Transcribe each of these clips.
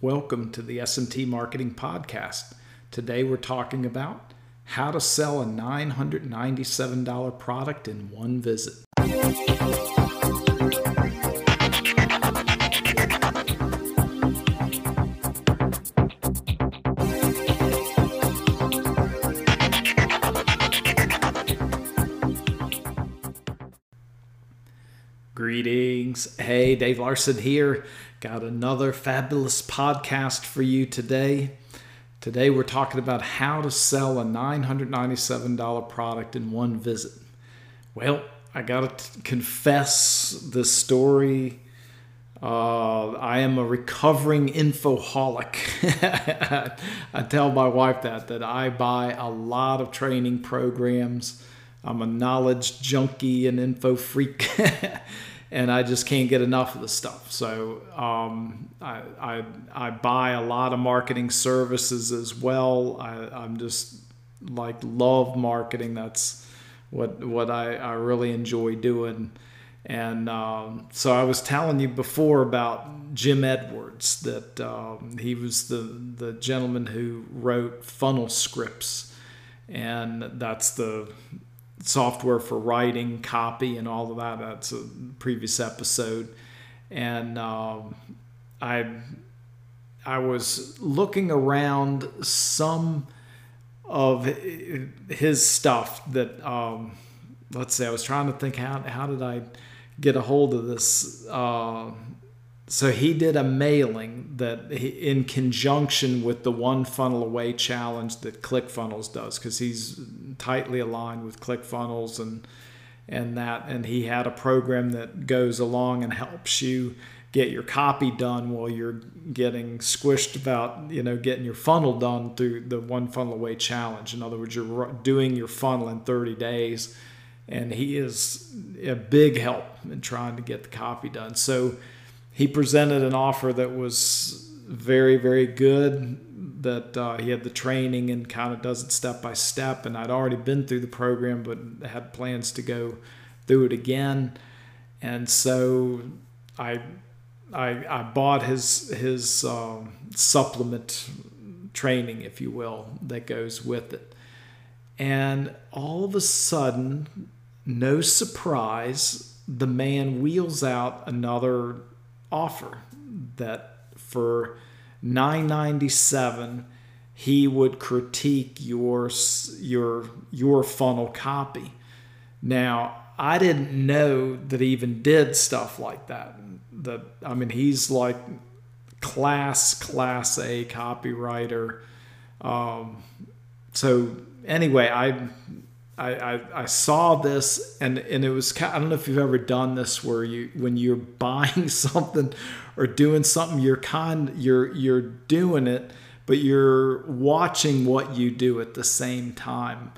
Welcome to the S&T Marketing Podcast. Today we're talking about how to sell a $997 product in one visit. Greetings. Hey, Dave Larson here. Got another fabulous podcast for you today. Today we're talking about how to sell a $997 product in one visit. Well, I got to confess this story. Uh, I am a recovering infoholic. I tell my wife that that I buy a lot of training programs. I'm a knowledge junkie and info freak. and I just can't get enough of the stuff. So um, I, I, I buy a lot of marketing services as well. I, I'm just like love marketing. That's what what I, I really enjoy doing. And um, so I was telling you before about Jim Edwards that um, he was the the gentleman who wrote funnel scripts, and that's the software for writing, copy, and all of that. That's a previous episode. And um, I I was looking around some of his stuff that um, let's say I was trying to think how how did I get a hold of this. Uh, so he did a mailing that he, in conjunction with the one funnel away challenge that ClickFunnels does because he's tightly aligned with ClickFunnels and and that and he had a program that goes along and helps you get your copy done while you're getting squished about you know getting your funnel done through the one funnel away challenge in other words you're doing your funnel in 30 days and he is a big help in trying to get the copy done so he presented an offer that was very, very good. That uh, he had the training and kind of does it step by step. And I'd already been through the program, but had plans to go through it again. And so I, I, I bought his his um, supplement training, if you will, that goes with it. And all of a sudden, no surprise, the man wheels out another offer that for 997 he would critique your your your funnel copy. Now i didn't know that he even did stuff like that. That i mean he's like class class a copywriter. Um, so anyway i I, I, I, saw this and, and it was I don't know if you've ever done this where you when you're buying something or doing something you're kind you're you're doing it but you're watching what you do at the same time.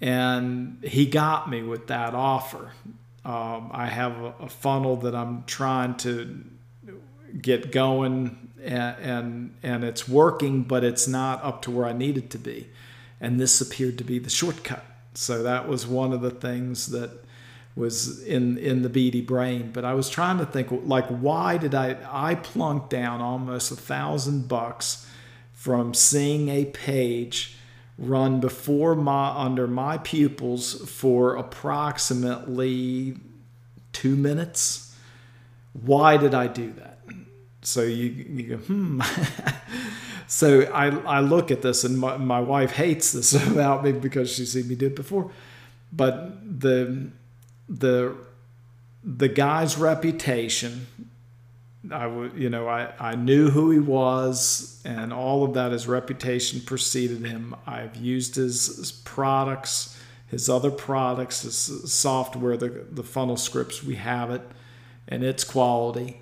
And he got me with that offer. Um, I have a, a, funnel that I'm trying to get going and, and and it's working but it's not up to where I need it to be. And this appeared to be the shortcut so that was one of the things that was in in the beady brain. But I was trying to think like why did I I plunked down almost a thousand bucks from seeing a page run before my under my pupils for approximately two minutes. Why did I do that? So you, you go, hmm. So I, I look at this, and my, my wife hates this about me because she's seen me do it before. But the the the guy's reputation, I would you know I, I knew who he was, and all of that. His reputation preceded him. I've used his, his products, his other products, his software, the the funnel scripts. We have it, and its quality.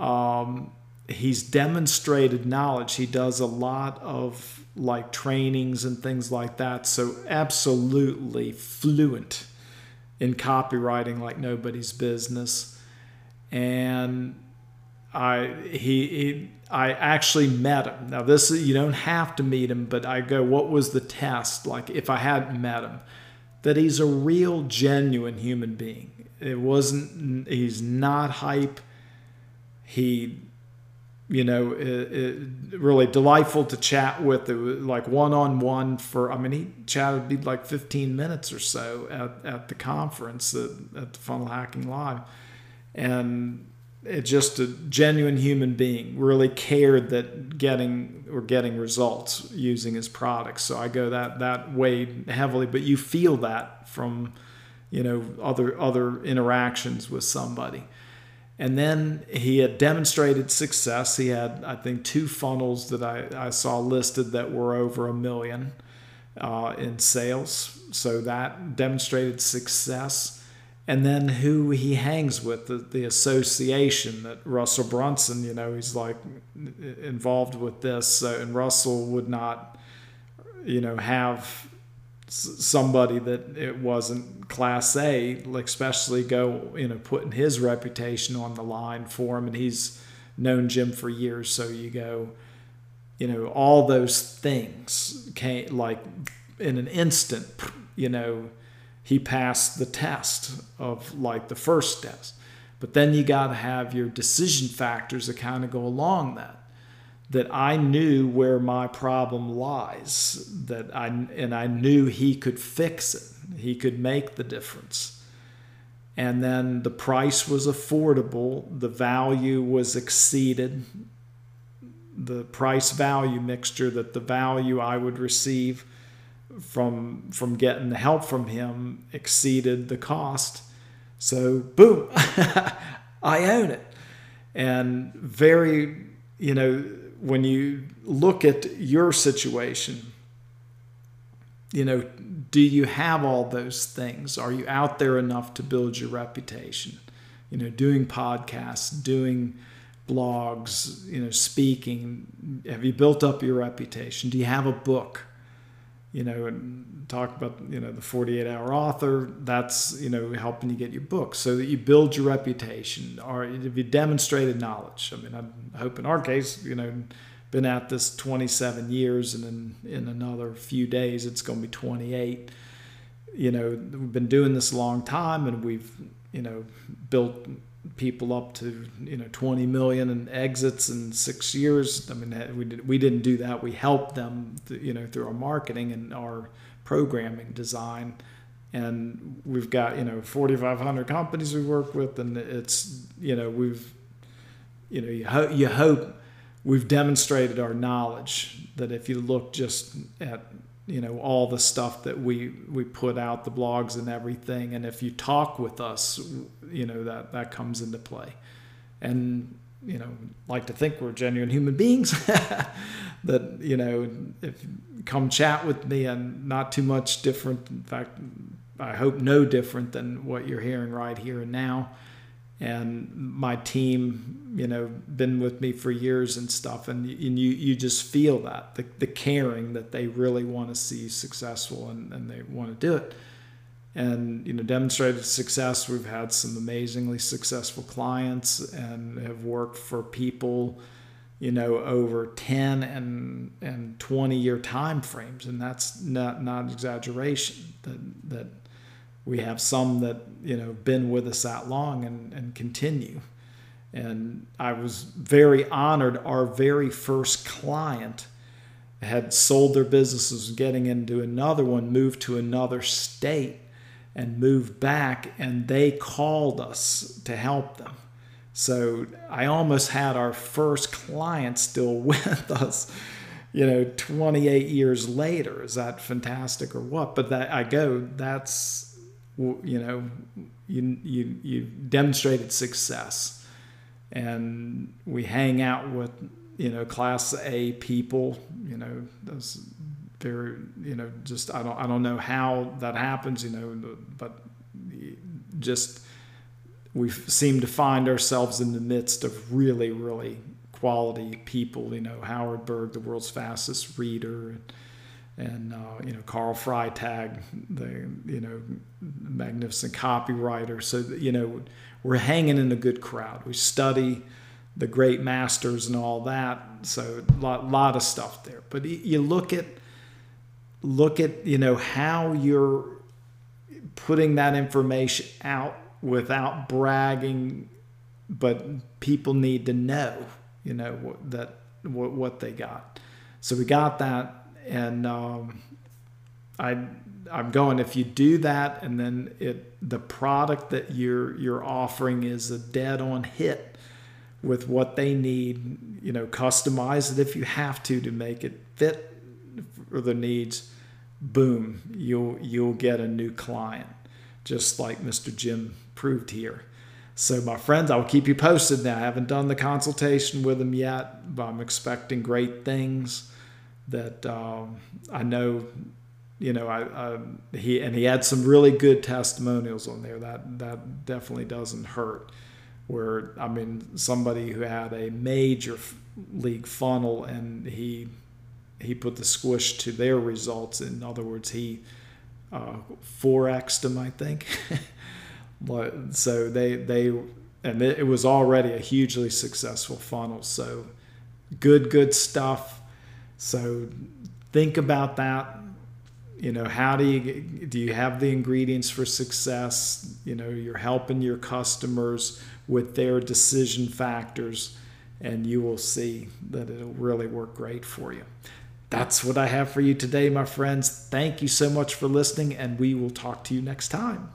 Um, he's demonstrated knowledge. He does a lot of like trainings and things like that. So absolutely fluent in copywriting like nobody's business. And I he, he I actually met him. Now this you don't have to meet him, but I go, what was the test? Like if I hadn't met him, that he's a real genuine human being. It wasn't he's not hype. He you know, it, it, really delightful to chat with. It was like one on one for, I mean, he chatted be like 15 minutes or so at, at the conference at, at the Funnel Hacking Live. And it just a genuine human being, really cared that getting or getting results using his products. So I go that that way heavily, but you feel that from, you know, other other interactions with somebody. And then he had demonstrated success. He had, I think, two funnels that I, I saw listed that were over a million uh, in sales. So that demonstrated success. And then who he hangs with, the, the association that Russell Brunson, you know, he's like involved with this. So, and Russell would not, you know, have somebody that it wasn't class A, especially go, you know, putting his reputation on the line for him. And he's known Jim for years. So you go, you know, all those things came like in an instant, you know, he passed the test of like the first test. But then you got to have your decision factors that kind of go along that that I knew where my problem lies, that I and I knew he could fix it. He could make the difference. And then the price was affordable, the value was exceeded, the price value mixture that the value I would receive from from getting the help from him exceeded the cost. So boom, I own it. And very, you know, when you look at your situation, you know, do you have all those things? Are you out there enough to build your reputation? You know, doing podcasts, doing blogs, you know, speaking. Have you built up your reputation? Do you have a book? You know, and talk about you know the 48 hour author. That's you know helping you get your book so that you build your reputation. Or if you demonstrated knowledge? I mean, I hope in our case, you know, been at this 27 years, and in in another few days it's going to be 28. You know, we've been doing this a long time, and we've you know built people up to you know 20 million in exits in six years. I mean, we did, we didn't do that. We helped them, you know, through our marketing and our programming design. And we've got you know 4,500 companies we work with, and it's you know we've you know you, ho- you hope we've demonstrated our knowledge that if you look just at you know all the stuff that we we put out the blogs and everything. And if you talk with us you know that that comes into play. And you know like to think we're genuine human beings. That you know if come chat with me and not too much different. In fact i hope no different than what you're hearing right here and now and my team, you know, been with me for years and stuff, and, and you you just feel that the, the caring that they really want to see successful and, and they want to do it, and you know, demonstrated success. We've had some amazingly successful clients and have worked for people, you know, over ten and and twenty year time frames, and that's not not exaggeration. That that we have some that you know been with us that long and, and continue. And i was very honored. Our very first client had sold their businesses getting into another one moved to another state and moved back and they called us to help them. So i almost had our first client still with us you know 28 years later. Is that fantastic or what? But that i go that's you know, you, you, you demonstrated success. And we hang out with, you know, class A people, you know, those very, you know, just, I don't, I don't know how that happens, you know, but just, we seem to find ourselves in the midst of really, really quality people, you know, Howard Berg, the world's fastest reader, and, and uh, you know Carl Freitag, the you know magnificent copywriter. So you know we're hanging in a good crowd. We study the great masters and all that. So a lot, lot of stuff there. But you look at look at you know how you're putting that information out without bragging, but people need to know. you know that what, what they got. So we got that, and um, I I'm going if you do that, and then it the product that you're you're offering is a dead on hit with what they need. You know, customize it if you have to to make it fit for their needs. Boom, you'll you'll get a new client, just like Mr. Jim proved here. So, my friends, I'll keep you posted now. I haven't done the consultation with him yet, but I'm expecting great things that um, I know, you know, I, I, he and he had some really good testimonials on there. That that definitely doesn't hurt. Where I mean, somebody who had a major league funnel and he he put the squish to their results. In other words, he uh, 4xed them, I think. so they they and it was already a hugely successful funnel. So good good stuff. So think about that. You know, how do you do you have the ingredients for success? You know, you're helping your customers with their decision factors and you will see that it'll really work great for you. That's what I have for you today, my friends. Thank you so much for listening, and we will talk to you next time.